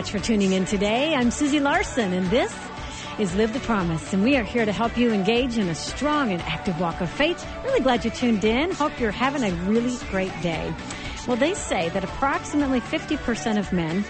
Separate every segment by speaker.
Speaker 1: Much for tuning in today. I'm Susie Larson, and this is Live the Promise. And we are here to help you engage in a strong and active walk of faith. Really glad you tuned in. Hope you're having a really great day. Well, they say that approximately 50% of men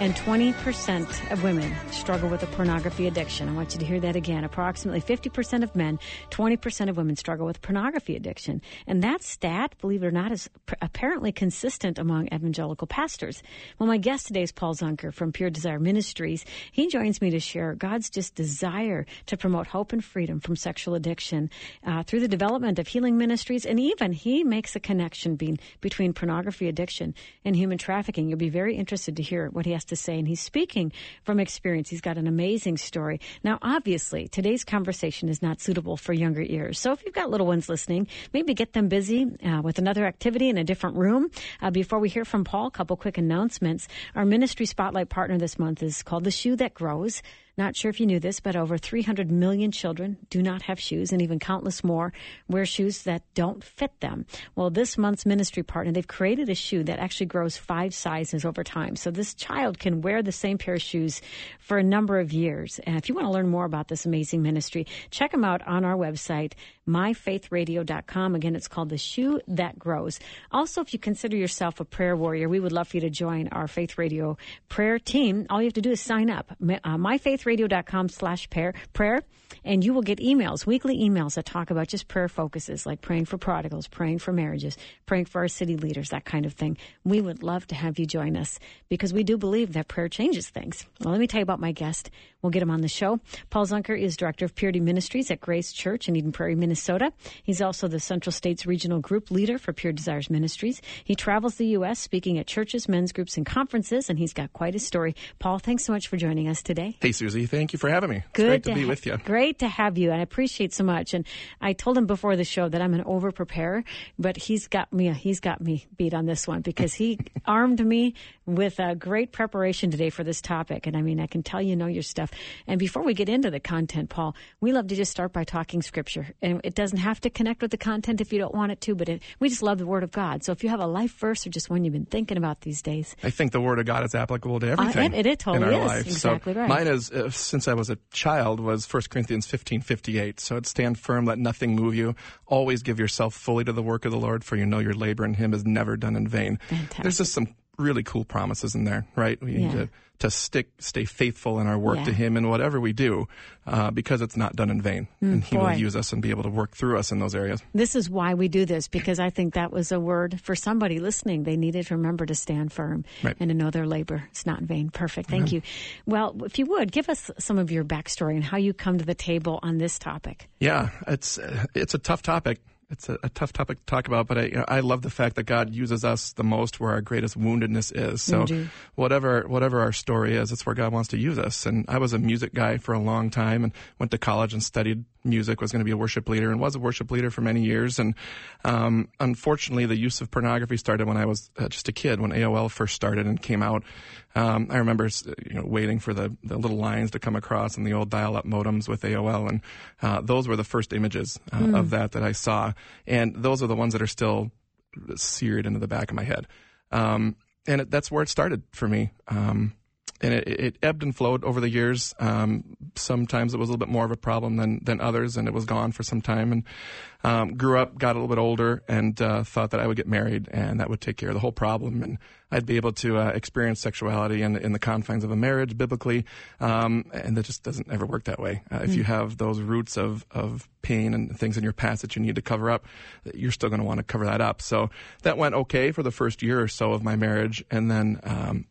Speaker 1: and 20% of women struggle with a pornography addiction. I want you to hear that again. Approximately 50% of men, 20% of women struggle with pornography addiction. And that stat, believe it or not, is apparently consistent among evangelical pastors. Well, my guest today is Paul Zunker from Pure Desire Ministries. He joins me to share God's just desire to promote hope and freedom from sexual addiction uh, through the development of healing ministries. And even he makes a connection being, between pornography addiction and human trafficking. You'll be very interested to hear what he has to say. And he's speaking from experience. He's got an amazing story. Now, obviously, today's conversation is not suitable for younger ears. So if you've got little ones listening, maybe get them busy uh, with another activity in a different room. Uh, before we hear from Paul, a couple quick announcements. Our ministry spotlight partner this month is called The Shoe That Grows. Not sure if you knew this, but over 300 million children do not have shoes, and even countless more wear shoes that don't fit them. Well, this month's ministry partner, they've created a shoe that actually grows five sizes over time. So this child can wear the same pair of shoes for a number of years. And if you want to learn more about this amazing ministry, check them out on our website, myfaithradio.com. Again, it's called The Shoe That Grows. Also, if you consider yourself a prayer warrior, we would love for you to join our Faith Radio prayer team. All you have to do is sign up. Uh, myfaithradio.com slash prayer, and you will get emails, weekly emails that talk about just prayer focuses like praying for prodigals, praying for marriages, praying for our city leaders, that kind of thing. We would love to have you join us because we do believe that prayer changes things. Well, let me tell you about my guest. We'll get him on the show. Paul Zunker is Director of Purity Ministries at Grace Church in Eden Prairie, Minnesota. He's also the Central States Regional Group Leader for Pure Desires Ministries. He travels the U.S. speaking at churches, men's groups, and conferences, and he's got quite a story. Paul, thanks so much for joining us today.
Speaker 2: Hey, Susie. Thank you for having me. It's
Speaker 1: Good
Speaker 2: great to, to be ha- with you.
Speaker 1: Great to have you, and I appreciate so much. And I told him before the show that I'm an over preparer, but he's got me. He's got me beat on this one because he armed me with a great preparation today for this topic. And I mean, I can tell you know your stuff. And before we get into the content, Paul, we love to just start by talking scripture. And it doesn't have to connect with the content if you don't want it to, but it, we just love the Word of God. So if you have a life verse or just one you've been thinking about these days,
Speaker 2: I think the Word of God is applicable to everything.
Speaker 1: Uh, it, it, totally
Speaker 2: in our
Speaker 1: is.
Speaker 2: Life.
Speaker 1: Exactly
Speaker 2: so
Speaker 1: right.
Speaker 2: Mine is, uh, since I was a child, was 1 Corinthians 15 58. So stand firm, let nothing move you. Always give yourself fully to the work of the Lord, for you know your labor in Him is never done in vain.
Speaker 1: Fantastic.
Speaker 2: There's just some really cool promises in there, right? We need to, to stick, stay faithful in our work
Speaker 1: Yeah.
Speaker 2: to Him in whatever we do, uh, because it's not done in vain. and He
Speaker 1: Mm, boy.
Speaker 2: will use us and be able to work through us in those areas.
Speaker 1: This is why we do this because I think that was a word for somebody listening. They needed to remember to stand firm
Speaker 2: Right.
Speaker 1: and to know their labor. It's not in vain. Perfect. Thank you. Well, if you would give us some of your backstory and how you come to the table on this topic.
Speaker 2: Yeah, it's it's a tough topic. It's a, a tough topic to talk about, but I, you know, I love the fact that God uses us the most where our greatest woundedness is. So
Speaker 1: Indeed.
Speaker 2: whatever whatever our story is, it's where God wants to use us. And I was a music guy for a long time and went to college and studied music. Was going to be a worship leader and was a worship leader for many years. And um, unfortunately, the use of pornography started when I was uh, just a kid, when AOL first started and came out. Um, I remember you know waiting for the, the little lines to come across in the old dial-up modems with AOL, and uh, those were the first images uh, of that that I saw, and those are the ones that are still seared into the back of my head. Um, and it, that's where it started for me. Um, and it, it ebbed and flowed over the years. Um, sometimes it was a little bit more of a problem than than others, and it was gone for some time. And um, grew up, got a little bit older, and uh, thought that I would get married, and that would take care of the whole problem, and I'd be able to uh, experience sexuality in, in the confines of a marriage biblically. Um, and that just doesn't ever work that way. Uh, if you have those roots of of pain and things in your past that you need to cover up, you're still going to want to cover that up. So that went okay for the first year or so of my marriage, and then um,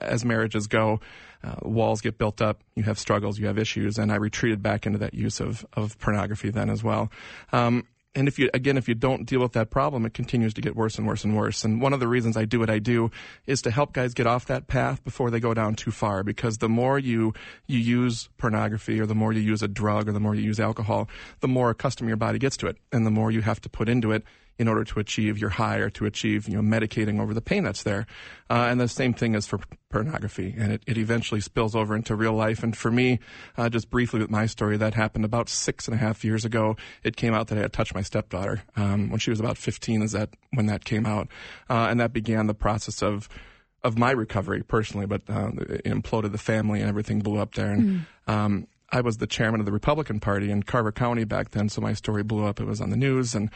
Speaker 2: as marriages go. Uh, walls get built up. You have struggles. You have issues, and I retreated back into that use of of pornography then as well. Um, and if you again if you don't deal with that problem it continues to get worse and worse and worse. And one of the reasons i do what i do is to help guys get off that path before they go down too far because the more you you use pornography or the more you use a drug or the more you use alcohol the more accustomed your body gets to it and the more you have to put into it in order to achieve your high or to achieve you know medicating over the pain that's there. Uh, and the same thing is for pornography. And it, it eventually spills over into real life. And for me uh, just briefly with my story that happened about six and a half years ago. It came out that i had touched my stepdaughter um, when she was about 15 is that when that came out. Uh, and that began the process of of my recovery personally, but uh, it imploded the family and everything blew up there. And um, I was the chairman of the Republican Party in Carver County back then, so my story blew up. It was on the news, and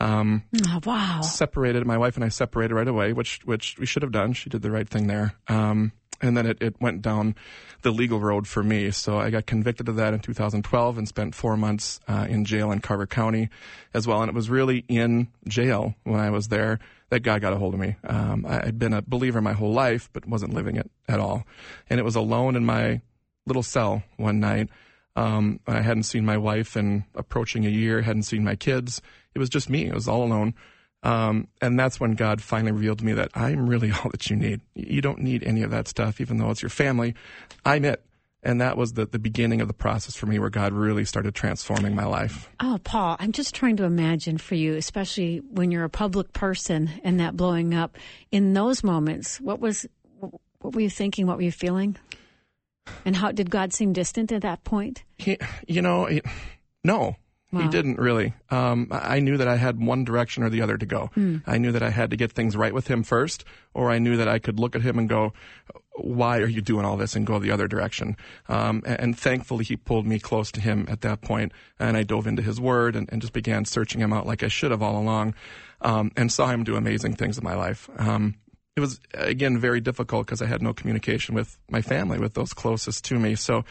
Speaker 2: um,
Speaker 1: Oh, wow.
Speaker 2: separated. My wife and I separated right away, which which we should have done. She did the right thing there. Um, and then it, it went down the legal road for me. So I got convicted of that in 2012 and spent four months uh, in jail in Carver County as well. And it was really in jail when I was there that God got a hold of me. Um, I, I'd been a believer my whole life, but wasn't living it at all. And it was alone in my little cell one night. Um, I hadn't seen my wife in approaching a year, hadn't seen my kids. It was just me. It was all alone. Um, and that's when God finally revealed to me that I'm really all that you need. You don't need any of that stuff, even though it's your family. I'm it. And that was the, the beginning of the process for me where God really started transforming my life.
Speaker 1: Oh, Paul, I'm just trying to imagine for you, especially when you're a public person and that blowing up. In those moments, what was what were you thinking? What were you feeling? And how did God seem distant at that point?
Speaker 2: He, you know, he, no,
Speaker 1: Wow.
Speaker 2: he didn't really. Um, I knew that I had one direction or the other to go. I knew that I had to get things right with him first, or I knew that I could look at him and go, why are you doing all this and go the other direction? Um, and, and thankfully he pulled me close to him at that point and I dove into his word and, and just began searching him out like I should have all along. Um, and saw him do amazing things in my life. It was again very difficult because I had no communication with my family, with those closest to me. So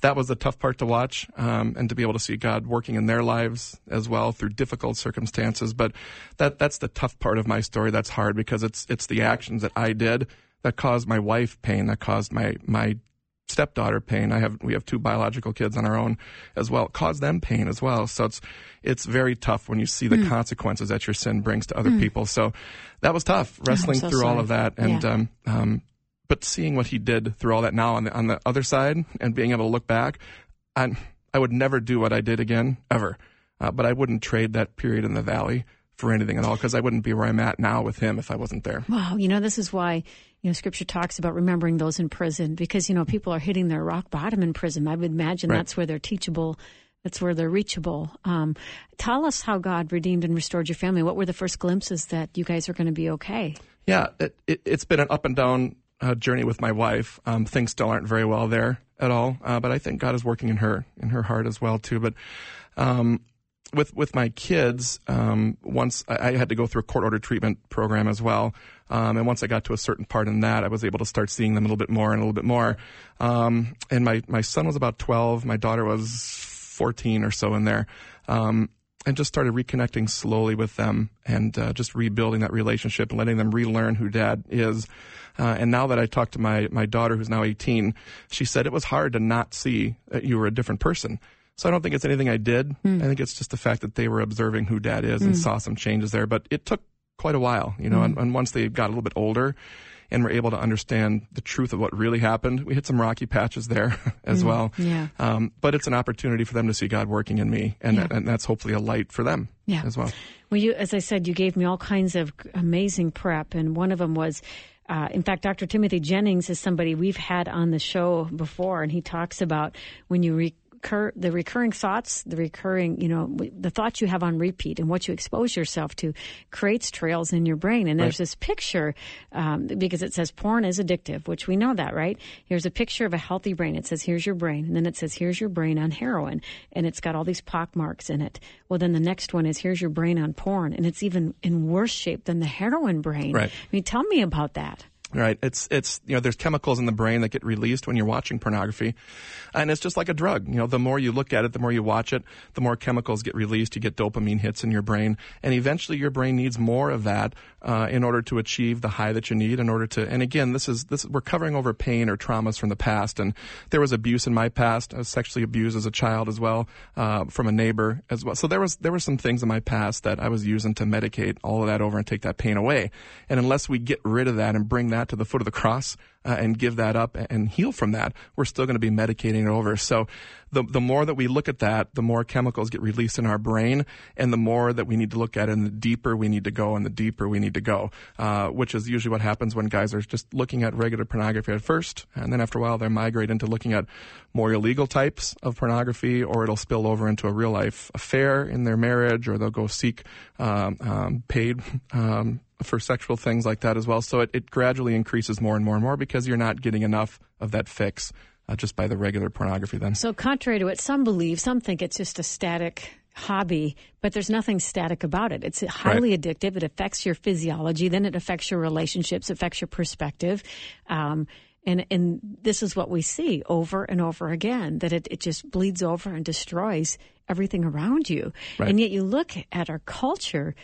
Speaker 2: that was the tough part to watch, um, and to be able to see God working in their lives as well through difficult circumstances. But that that's the tough part of my story. That's hard because it's it's the actions that I did that caused my wife pain, that caused my my stepdaughter pain. I have we have two biological kids on our own as well. It caused them pain as well. So it's it's very tough when you see the consequences that your sin brings to other people. So that was tough wrestling
Speaker 1: so
Speaker 2: through all of that and
Speaker 1: Yeah.
Speaker 2: um um but seeing what he did through all that now on the on the other side and being able to look back, I I would never do what I did again ever. Uh, but I wouldn't trade that period in the valley for anything at all because I wouldn't be where I'm at now with him if I wasn't there.
Speaker 1: Wow, you know, this is why, you know, scripture talks about remembering those in prison because, you know, people are hitting their rock bottom in prison. I would imagine
Speaker 2: Right.
Speaker 1: that's where they're teachable. That's where they're reachable. Um, tell us how God redeemed and restored your family. What were the first glimpses that you guys are going to be okay?
Speaker 2: Yeah, it, it, it's been an up and down uh, journey with my wife. Um, things still aren't very well there at all, uh, but I think God is working in her in her heart as well too. But um, with with my kids, um, once I, I had to go through a court ordered treatment program as well, um, and once I got to a certain part in that, I was able to start seeing them a little bit more and a little bit more. Um, and my my son was about twelve, my daughter was fourteen or so in there. Um, and just started reconnecting slowly with them and uh, just rebuilding that relationship and letting them relearn who dad is. Uh, and now that I talked to my, my daughter, who's now 18, she said it was hard to not see that you were a different person. So I don't think it's anything I did. I think it's just the fact that they were observing who dad is and saw some changes there. But it took quite a while, you know, and, and once they got a little bit older and were able to understand the truth of what really happened, we hit some rocky patches there as well.
Speaker 1: yeah.
Speaker 2: Um, but it's an opportunity for them to see God working in me, and,
Speaker 1: Yeah.
Speaker 2: and that's hopefully a light for them
Speaker 1: Yeah.
Speaker 2: as well.
Speaker 1: Well, you, as I said, you gave me all kinds of amazing prep, and one of them was, uh, in fact, Dr. Timothy Jennings is somebody we've had on the show before, and he talks about when you recur the recurring thoughts, the recurring, you know, the thoughts you have on repeat, and what you expose yourself to creates trails in your brain. And there's
Speaker 2: Right.
Speaker 1: this picture um, because it says porn is addictive, which we know that, right? Here's a picture of a healthy brain. It says here's your brain, and then it says here's your brain on heroin, and it's got all these pock marks in it. Well, then the next one is here's your brain on porn, and it's even in worse shape than the heroin brain.
Speaker 2: Right.
Speaker 1: I mean, tell me about that.
Speaker 2: Right. It's it's you know there's chemicals in the brain that get released when you're watching pornography, and it's just like a drug. You know, the more you look at it, the more you watch it, the more chemicals get released. You get dopamine hits in your brain, and eventually your brain needs more of that uh, in order to achieve the high that you need. In order to, and again, this is this we're covering over pain or traumas from the past, and there was abuse in my past. I was sexually abused as a child as well uh, from a neighbor as well. So there was there were some things in my past that I was using to medicate all of that over and take that pain away. And unless we get rid of that and bring that to the foot of the cross uh, and give that up and heal from that, we're still going to be medicating it over. So the the more that we look at that, the more chemicals get released in our brain, and the more that we need to look at it, and the deeper we need to go, and the deeper we need to go, uh, which is usually what happens when guys are just looking at regular pornography at first, and then after a while they migrate into looking at more illegal types of pornography, or it'll spill over into a real life affair in their marriage, or they'll go seek um, um, paid um, for sexual things like that as well. So it, it gradually increases more and more and more because you're not getting enough of that fix uh, just by the regular pornography then.
Speaker 1: So contrary to what some believe, some think it's just a static hobby, but there's nothing static about it. It's highly right. addictive. It affects your physiology, then it affects your relationships, affects your perspective. Um, and, and this is what we see over and over again that it, it just bleeds over and destroys everything around you. Right. And yet you look at our culture,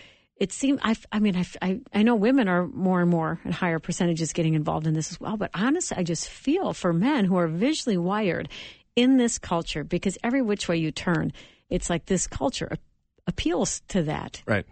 Speaker 1: it seems, I, I mean, I, I know women are more and more at higher percentages getting involved in this as well. But honestly, I just feel for men who are visually wired in this culture because every which way you turn, it's like this culture appeals to that.
Speaker 2: Right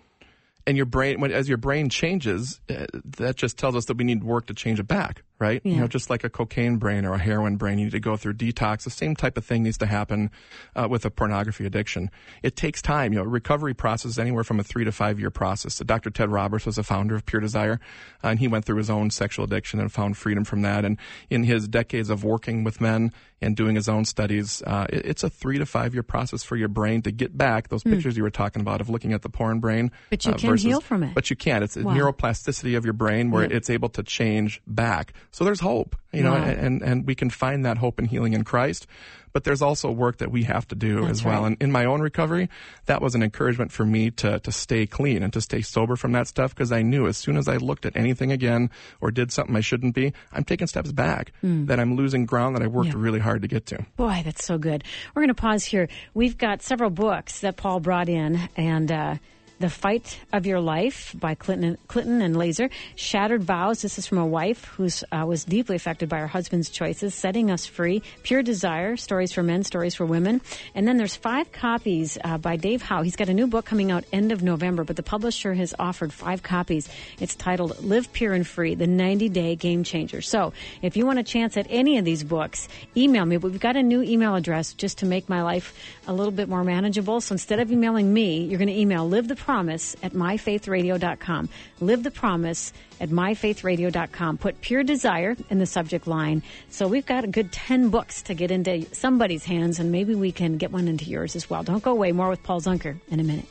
Speaker 2: and your brain as your brain changes uh, that just tells us that we need work to change it back right yeah. you know just like a cocaine brain or a heroin brain you need to go through detox the same type of thing needs to happen uh, with a pornography addiction it takes time you know recovery process anywhere from a three to five year process so dr ted roberts was a founder of pure desire uh, and he went through his own sexual addiction and found freedom from that and in his decades of working with men and doing his own studies. Uh, it, it's a three to five year process for your brain to get back those mm. pictures you were talking about of looking at the porn brain.
Speaker 1: But you uh, can versus, heal from it.
Speaker 2: But you can't. It's wow. neuroplasticity of your brain where yeah. it's able to change back. So there's hope, you know, wow. and, and we can find that hope and healing in Christ but there's also work that we have to do That's as well. Right. And in my own recovery, that was an encouragement for me to, to stay clean and to stay sober from that stuff because I knew as soon as I looked at anything again or did something I shouldn't be, I'm taking steps back, mm. that I'm losing ground that I worked yeah. really hard to get to.
Speaker 1: Boy, that's so good. We're going to pause here. We've got several books that Paul brought in and, uh, the Fight of Your Life by Clinton, Clinton and Laaser. Shattered Vows. This is from a wife who uh, was deeply affected by her husband's choices. Setting Us Free. Pure Desire. Stories for Men, Stories for Women. And then there's five copies uh, by Dave Howe. He's got a new book coming out end of November, but the publisher has offered five copies. It's titled Live Pure and Free, the 90 Day Game Changer. So if you want a chance at any of these books, email me. We've got a new email address just to make my life a little bit more manageable. So instead of emailing me, you're going to email Live the promise at myfaithradio.com. Live the promise at myfaithradio.com. Put pure desire in the subject line. So we've got a good 10 books to get into somebody's hands, and maybe we can get one into yours as well. Don't go away. More with Paul Zunker in a minute.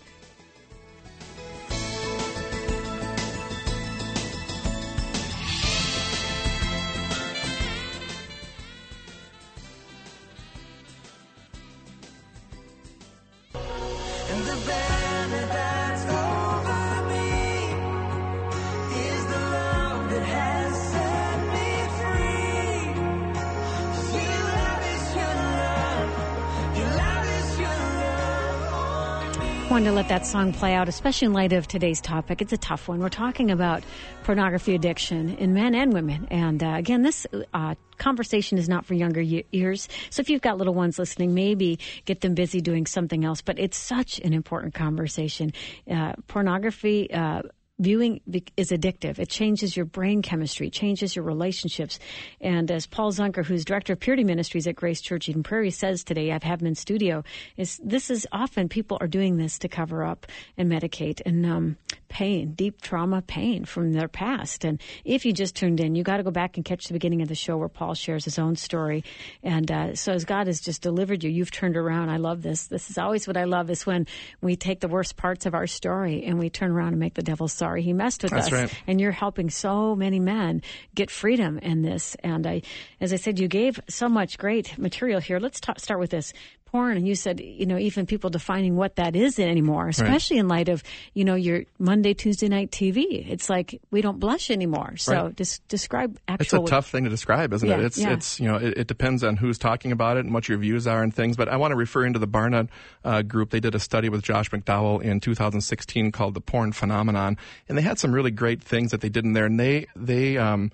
Speaker 1: Wanted to let that song play out, especially in light of today's topic. It's a tough one. We're talking about pornography addiction in men and women. And uh, again, this uh, conversation is not for younger ears. So if you've got little ones listening, maybe get them busy doing something else. But it's such an important conversation. Uh, pornography uh, viewing is addictive. It changes your brain chemistry, changes your relationships. And as Paul Zunker, who's director of Purity Ministries at Grace Church Eden Prairie, says today, him in studio, is this is often people are doing this to cover up and medicate and um, pain, deep trauma, pain from their past. And if you just tuned in, you got to go back and catch the beginning of the show where Paul shares his own story. And uh, so as God has just delivered you, you've turned around. I love this. This is always what I love is when we take the worst parts of our story and we turn around and make the devil sorry he messed with
Speaker 2: That's
Speaker 1: us.
Speaker 2: Right.
Speaker 1: And you're helping so many men get freedom in this. And I, as I said, you gave so much great material here. Let's ta- start with this porn and you said you know even people defining what that is anymore especially right. in light of you know your monday tuesday night tv it's like we don't blush anymore so right. just describe actual
Speaker 2: it's a tough thing to describe isn't
Speaker 1: yeah,
Speaker 2: it it's
Speaker 1: yeah.
Speaker 2: it's you know it, it, depends on who's talking about it and what your views are and things but i want to refer into the barna uh, group they did a study with josh mcdowell in 2016 called the porn phenomenon and they had some really great things that they did in there and they they um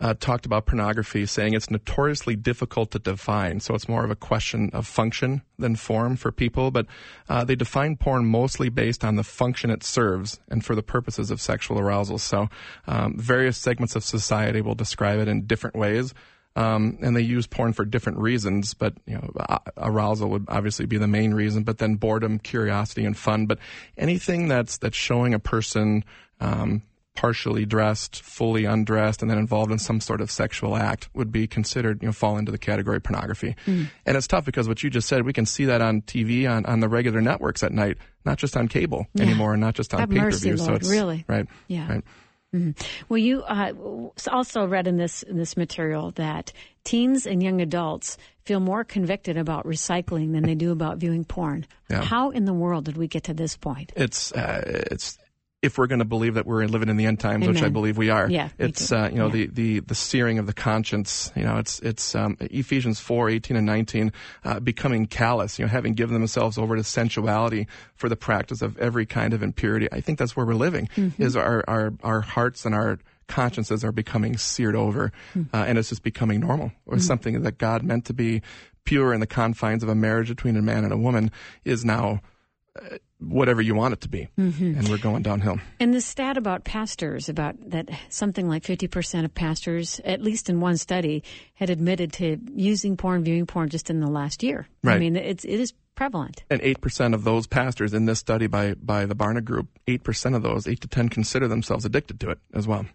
Speaker 2: uh, talked about pornography, saying it's notoriously difficult to define. So it's more of a question of function than form for people. But uh, they define porn mostly based on the function it serves and for the purposes of sexual arousal. So um, various segments of society will describe it in different ways. Um, and they use porn for different reasons, but you know, arousal would obviously be the main reason. But then boredom, curiosity, and fun. But anything that's that's showing a person um, partially dressed, fully undressed, and then involved in some sort of sexual act would be considered, you know, fall into the category of pornography. Mm. And it's tough because what you just said, we can see that on TV, on, on the regular networks at night, not just on cable yeah. anymore, and not just on pay per view.
Speaker 1: So
Speaker 2: it's
Speaker 1: really
Speaker 2: right.
Speaker 1: Yeah.
Speaker 2: Right.
Speaker 1: Mm-hmm. Well, you uh, also read in this in this material that teens and young adults feel more convicted about recycling than they do about viewing porn. Yeah. How in the world did we get to this point?
Speaker 2: It's uh, it's if we're going to believe that we're living in the end times,
Speaker 1: Amen.
Speaker 2: which I believe we are.
Speaker 1: Yeah,
Speaker 2: it's uh, you know
Speaker 1: yeah.
Speaker 2: the, the the searing of the conscience. You know, it's it's um, Ephesians four eighteen and nineteen, uh, becoming callous. You know, having given themselves over to sensuality for the practice of every kind of impurity. I think that's where we're living. Mm-hmm. Is our our our hearts and our consciences are becoming seared over, mm-hmm. uh, and it's just becoming normal or mm-hmm. something that God meant to be pure in the confines of a marriage between a man and a woman is now whatever you want it to be. Mm-hmm. And we're going downhill.
Speaker 1: And the stat about pastors, about that something like 50% of pastors, at least in one study, had admitted to using porn, viewing porn just in the last year.
Speaker 2: Right.
Speaker 1: I mean, it's, it is prevalent.
Speaker 2: And 8% of those pastors in this study by, by the Barna Group, 8% of those, 8 to 10, consider themselves addicted to it as well.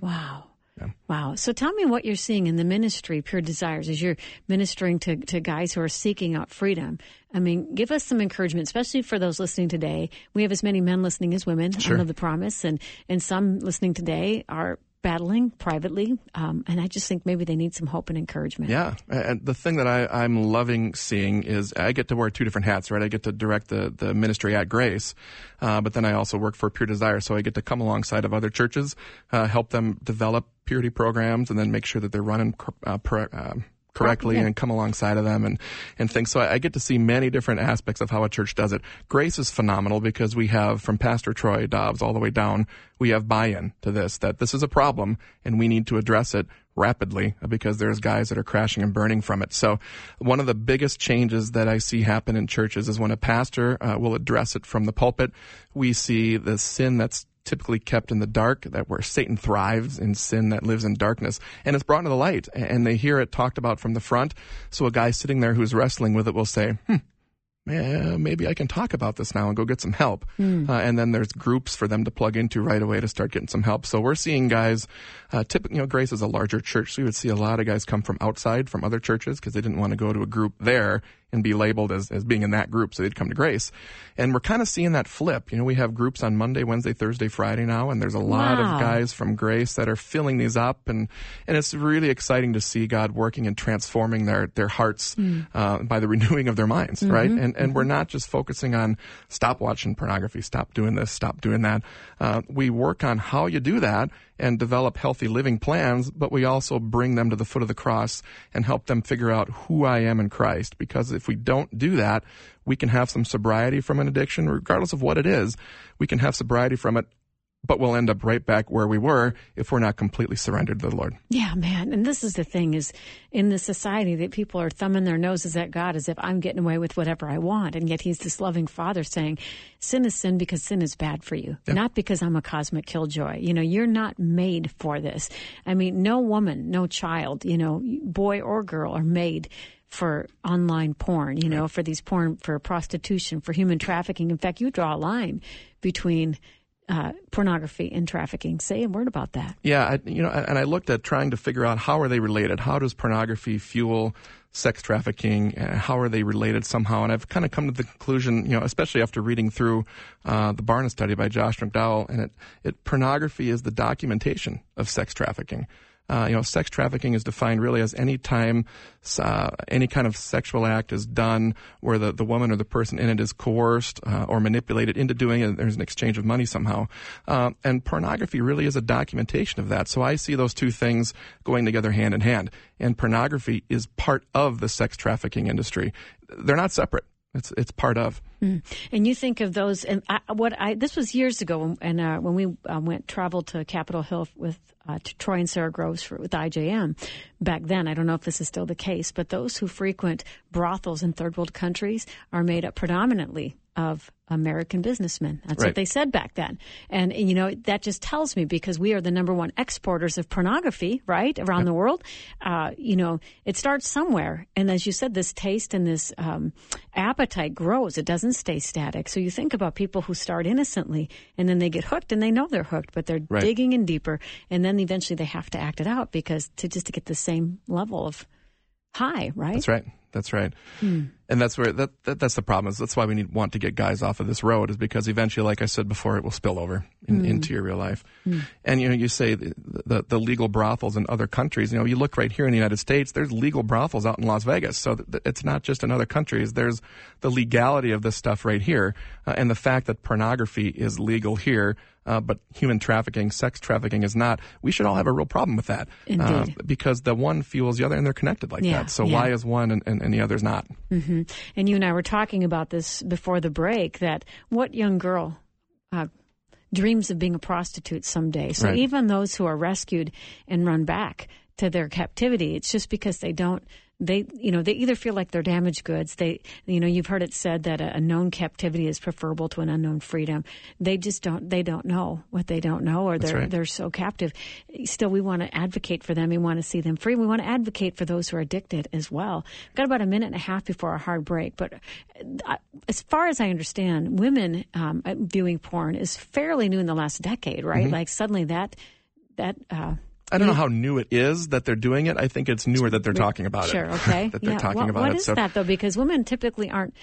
Speaker 1: Wow. Yeah. Wow. So tell me what you're seeing in the ministry, Pure Desires, as you're ministering to, to guys who are seeking out freedom. I mean, give us some encouragement, especially for those listening today. We have as many men listening as women
Speaker 2: sure.
Speaker 1: under the promise, and, and some listening today are battling privately, um, and I just think maybe they need some hope and encouragement.
Speaker 2: Yeah, and the thing that I, am loving seeing is I get to wear two different hats, right? I get to direct the, the ministry at Grace, uh, but then I also work for Pure Desire, so I get to come alongside of other churches, uh, help them develop purity programs, and then make sure that they're running uh, uh correctly yeah. and come alongside of them and, and things. So I, I, get to see many different aspects of how a church does it. Grace is phenomenal because we have from Pastor Troy Dobbs all the way down, we have buy-in to this, that this is a problem and we need to address it rapidly because there's guys that are crashing and burning from it. So one of the biggest changes that I see happen in churches is when a pastor uh, will address it from the pulpit. We see the sin that's typically kept in the dark, that where Satan thrives in sin that lives in darkness, and it's brought to the light, and they hear it talked about from the front. So a guy sitting there who's wrestling with it will say, hmm, yeah, maybe I can talk about this now and go get some help. Mm. Uh, and then there's groups for them to plug into right away to start getting some help. So we're seeing guys, uh, typically, you know, Grace is a larger church, so we would see a lot of guys come from outside, from other churches, because they didn't want to go to a group there and be labeled as, as being in that group, so they'd come to Grace. And we're kind of seeing that flip. You know, we have groups on Monday, Wednesday, Thursday, Friday now, and there's a lot
Speaker 1: wow.
Speaker 2: of guys from Grace that are filling these up, and and it's really exciting to see God working and transforming their their hearts mm. uh, by the renewing of their minds, mm-hmm. right? And and mm-hmm. we're not just focusing on stop watching pornography, stop doing this, stop doing that. Uh, we work on how you do that and develop healthy living plans, but we also bring them to the foot of the cross and help them figure out who I am in Christ. Because if we don't do that, we can have some sobriety from an addiction, regardless of what it is. We can have sobriety from it but we'll end up right back where we were if we're not completely surrendered to the Lord.
Speaker 1: Yeah, man. And this is the thing is in the society that people are thumbing their noses at God as if I'm getting away with whatever I want. And yet he's this loving father saying sin is sin because sin is bad for you, yeah. not because I'm a cosmic killjoy. You know, you're not made for this. I mean, no woman, no child, you know, boy or girl are made for online porn, you know, for these porn, for prostitution, for human trafficking. In fact, you draw a line between uh, pornography and trafficking. Say a word about that.
Speaker 2: Yeah, I, you know, and I looked at trying to figure out how are they related. How does pornography fuel sex trafficking? how are they related somehow? And I've kind of come to the conclusion, you know, especially after reading through uh, the Barna study by Josh McDowell, and it, it pornography is the documentation of sex trafficking. Uh, you know, sex trafficking is defined really as any time uh, any kind of sexual act is done where the, the woman or the person in it is coerced uh, or manipulated into doing it. There's an exchange of money somehow. Uh, and pornography really is a documentation of that. So I see those two things going together hand in hand. And pornography is part of the sex trafficking industry. They're not separate. It's it's part of.
Speaker 1: Mm. And you think of those, and I, what I this was years ago, and uh, when we uh, went traveled to Capitol Hill with uh, Troy and Sara Groves for, with IJM back then. I don't know if this is still the case, but those who frequent brothels in third world countries are made up predominantly of American businessmen. That's
Speaker 2: Right.
Speaker 1: what they said back then. And, you know, that just tells me because we are the number one exporters of pornography, right, around the world. Uh, you know, it starts somewhere. And as you said, this taste and this um, appetite grows. It doesn't stay static. So you think about people who start innocently and then they get hooked and they know they're hooked, but they're
Speaker 2: Right.
Speaker 1: digging in deeper. And then eventually they have to act it out because to just to get the same level of high, right?
Speaker 2: That's right. That's right. And that's where that, that that's the problem. Is that's why we need want to get guys off of this road is because eventually, like I said before, it will spill over in, into your real life. And you know, you say the, the the legal brothels in other countries. You know, you look right here in the United States. There's legal brothels out in Las Vegas. So th- it's not just in other countries. There's the legality of this stuff right here, uh, and the fact that pornography is legal here. Uh, but human trafficking, sex trafficking is not. We should all have a real problem with that, uh, because the one fuels the other, and they're connected like
Speaker 1: Yeah,
Speaker 2: that. So
Speaker 1: yeah.
Speaker 2: why is one and, and, and the other's not?
Speaker 1: And you and I were talking about this before the break that what young girl uh, dreams of being a prostitute someday? So
Speaker 2: Right.
Speaker 1: even those who are rescued and run back to their captivity, it's just because they don't. They, you know, they either feel like they're damaged goods. They, you know, you've heard it said that a, a known captivity is preferable to an unknown freedom. They just don't, they don't know what they don't know, or they're
Speaker 2: right.
Speaker 1: they're so captive. Still, we want to advocate for them. We want to see them free. We want to advocate for those who are addicted as well. We've got about a minute and a half before our hard break, but uh, as far as I understand, women um, viewing porn is fairly new in the last decade, right?
Speaker 2: Mm-hmm.
Speaker 1: Like suddenly that that. Uh,
Speaker 2: I don't know how new it is that they're doing it. I think it's newer that they're talking about
Speaker 1: sure,
Speaker 2: it.
Speaker 1: Sure, okay,
Speaker 2: that they're
Speaker 1: yeah.
Speaker 2: talking
Speaker 1: What-
Speaker 2: about
Speaker 1: what
Speaker 2: it.
Speaker 1: is
Speaker 2: so
Speaker 1: that though? Because women typically aren't,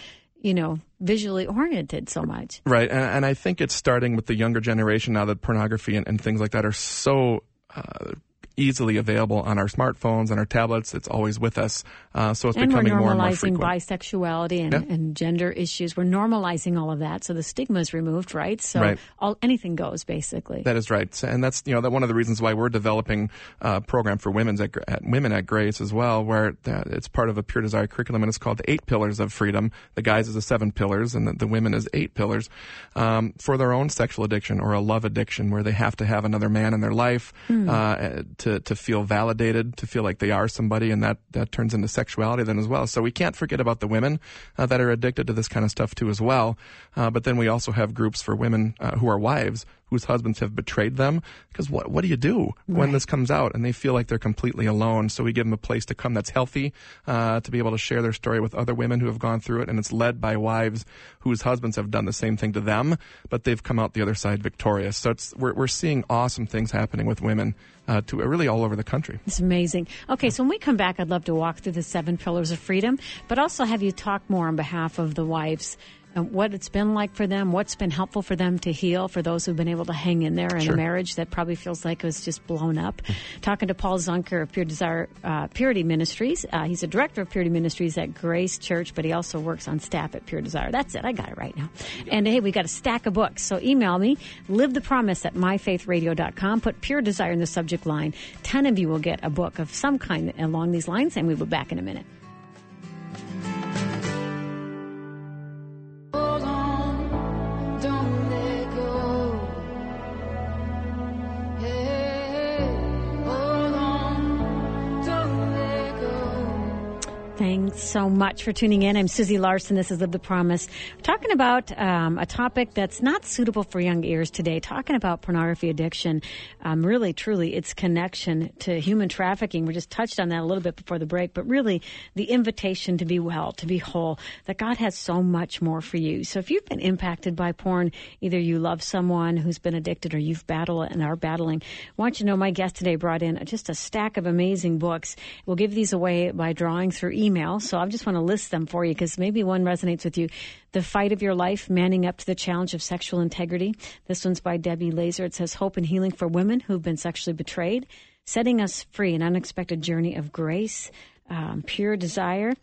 Speaker 1: you know, visually oriented so much.
Speaker 2: right, and, and I think it's starting with the younger generation now that pornography and, and things like that are so. Uh, easily available on our smartphones and our tablets it's always with us uh, so it's
Speaker 1: And we're
Speaker 2: becoming more and more
Speaker 1: normalizing
Speaker 2: frequent
Speaker 1: bisexuality and,
Speaker 2: Yeah.
Speaker 1: and gender issues. We're normalizing all of that, so the stigma is removed, right? So
Speaker 2: Right.
Speaker 1: all anything goes, basically.
Speaker 2: That is right, and that's you know that one of the reasons why we're developing a program for women's at, at women at Grace as well, where uh, it's part of a Pure Desire curriculum, and it's called the Eight Pillars of Freedom. The guys is the seven pillars, and the, the women is eight pillars um, for their own sexual addiction or a love addiction, where they have to have another man in their life uh, to to to feel validated, to feel like they are somebody, and that that turns into sexuality then as well. So we can't forget about the women uh, that are addicted to this kind of stuff too as well. Uh, but then we also have groups for women uh, who are wives whose husbands have betrayed them. Because what what do you do when this comes out and they feel like they're completely alone? So we give them a place to come that's healthy, uh, to be able to share their story with other women who have gone through it, and it's led by wives whose husbands have done the same thing to them, but they've come out the other side victorious. So it's we're we're seeing awesome things happening with women uh, to really all over the country.
Speaker 1: It's amazing. Okay, so when we come back, I'd love to walk through the seven pillars of freedom, but also have you talk more on behalf of the wives. What it's been like for them, what's been helpful for them to heal, for those who've been able to hang in there in
Speaker 2: Sure.
Speaker 1: a marriage that probably feels like it was just blown up. Talking to Paul Zunker of Pure Desire uh, Purity Ministries. Uh, he's a director of Purity Ministries at Grace Church, but he also works on staff at Pure Desire. That's it. I got it right now. And hey, we got a stack of books. So email me, live the promise at myfaithradio.com. Put Pure Desire in the subject line. Ten of you will get a book of some kind along these lines, and we'll be back in a minute. So much for tuning in. I'm Susie Larson. This is Live the Promise. We're talking about um, a topic that's not suitable for young ears today. Talking about pornography addiction. Um, really, truly, its connection to human trafficking. We just touched on that a little bit before the break, but really, the invitation to be well, to be whole. That God has so much more for you. So if you've been impacted by porn, either you love someone who's been addicted or you've battled and are battling, I want you to know my guest today brought in just a stack of amazing books. We'll give these away by drawing through email. So I just want to list them for you because maybe one resonates with you. The Fight of Your Life, Manning Up to the Challenge of Sexual Integrity. This one's by Debbie Laaser. It says Hope and Healing for Women Who've Been Sexually Betrayed. Setting Us Free, An Unexpected Journey of Grace. Um, Pure Desire.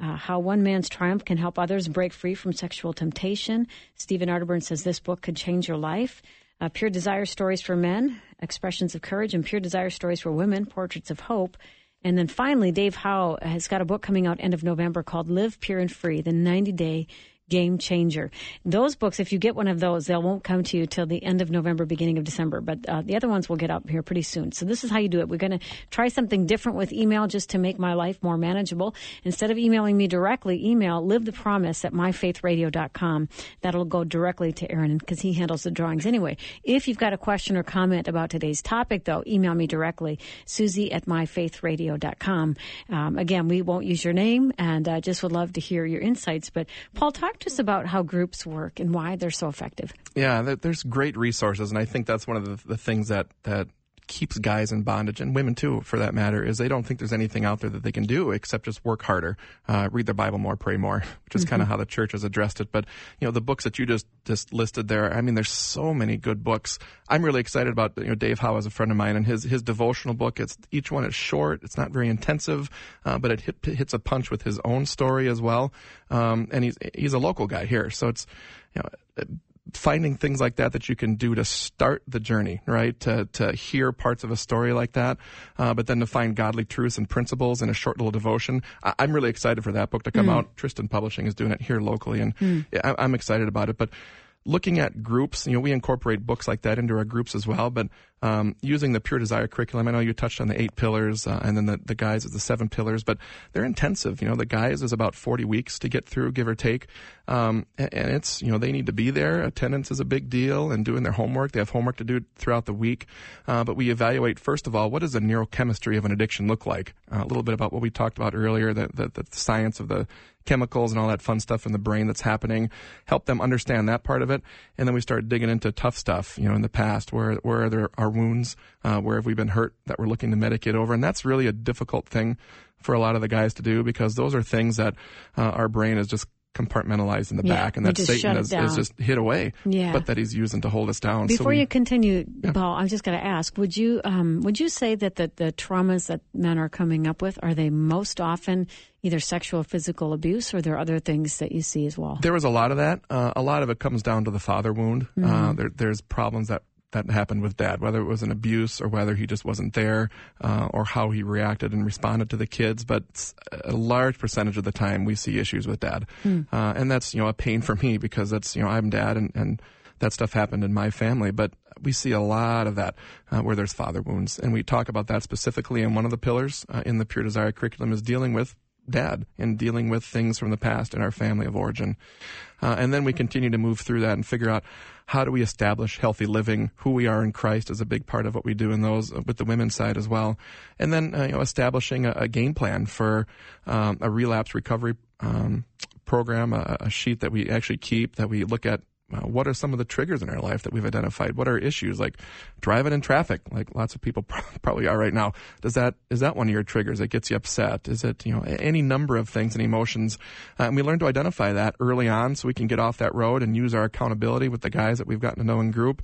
Speaker 1: Uh, how one man's triumph can help others break free from sexual temptation. Stephen Arterburn says this book could change your life. Uh, Pure Desire Stories for Men, Expressions of Courage, and Pure Desire Stories for Women, Portraits of Hope. And then finally, Dave Howe has got a book coming out end of November called Live Pure and Free, the 90 day Game Changer. Those books, if you get one of those, they won't come to you till the end of November, beginning of December. But uh, the other ones will get up here pretty soon. So this is how you do it. We're going to try something different with email just to make my life more manageable. Instead of emailing me directly, email live the promise at myfaithradio.com. That'll go directly to Aaron because he handles the drawings anyway. If you've got a question or comment about today's topic, though, email me directly, Susie at myfaithradio.com. Um, again, we won't use your name and uh, just would love to hear your insights. But Paul, talk to us about how groups work and why they're so effective.
Speaker 2: Yeah, there's great resources, and I think that's one of the, the things that that keeps guys in bondage and women too, for that matter, is they don't think there's anything out there that they can do except just work harder, uh, read their Bible more, pray more, which is kind of how the church has addressed it. But you know, the books that you just just listed there, I mean, there's so many good books. I'm really excited about you know Dave Howe is a friend of mine, and his his devotional book. It's each one is short, it's not very intensive, uh, but it hit, hits a punch with his own story as well. Um, and he's he's a local guy here, so it's you know finding things like that that you can do to start the journey, right? To, to hear parts of a story like that, uh, but then to find godly truths and principles in a short little devotion. I, I'm really excited for that book to come out. Tristan Publishing is doing it here locally, and yeah, I, I'm excited about it. But looking at groups, you know, we incorporate books like that into our groups as well, but um, using the Pure Desire curriculum, I know you touched on the eight pillars, uh, and then the, the guys is the seven pillars, but they're intensive. You know, the guys is about 40 weeks to get through, give or take. Um, and, and it's, you know, they need to be there. Attendance is a big deal and doing their homework. They have homework to do throughout the week. Uh, but we evaluate, first of all, what does the neurochemistry of an addiction look like? Uh, a little bit about what we talked about earlier, the, the, the science of the chemicals and all that fun stuff in the brain that's happening, help them understand that part of it. And then we start digging into tough stuff, you know, in the past, where, where there are wounds, uh, where have we been hurt that we're looking to medicate over. And that's really a difficult thing for a lot of the guys to do because those are things that uh, our brain is just compartmentalized in the
Speaker 1: Yeah,
Speaker 2: back and that Satan is, is just hid away,
Speaker 1: Yeah.
Speaker 2: but that he's using to hold us down. So
Speaker 1: Before
Speaker 2: we-
Speaker 1: you continue, Paul, I'm just going to ask: Would you um, would you say that the, the traumas that men are coming up with are they most often either sexual, or physical abuse, or are there other things that you see as well?
Speaker 2: There was a lot of that. Uh, a lot of it comes down to the father wound. Uh, there, there's problems that that happened with dad, whether it was an abuse or whether he just wasn't there, uh, or how he reacted and responded to the kids. But a large percentage of the time, we see issues with dad, uh, and that's you know a pain for me because that's you know I'm dad and and that stuff happened in my family. But we see a lot of that uh, where there's father wounds, and we talk about that specifically. And one of the pillars uh, in the Pure Desire curriculum is dealing with dad and dealing with things from the past in our family of origin. Uh, and then we continue to move through that and figure out how do we establish healthy living, who we are in Christ is a big part of what we do in those uh, with the women's side as well. And then, uh, you know, establishing a, a game plan for um, a relapse recovery um, program, a, a sheet that we actually keep that we look at uh, what are some of the triggers in our life that we've identified? What are issues like driving in traffic, like lots of people probably are right now? Does that is that one of your triggers that gets you upset? Is it you know any number of things and emotions? Uh, and we learn to identify that early on, so we can get off that road and use our accountability with the guys that we've gotten to know in group.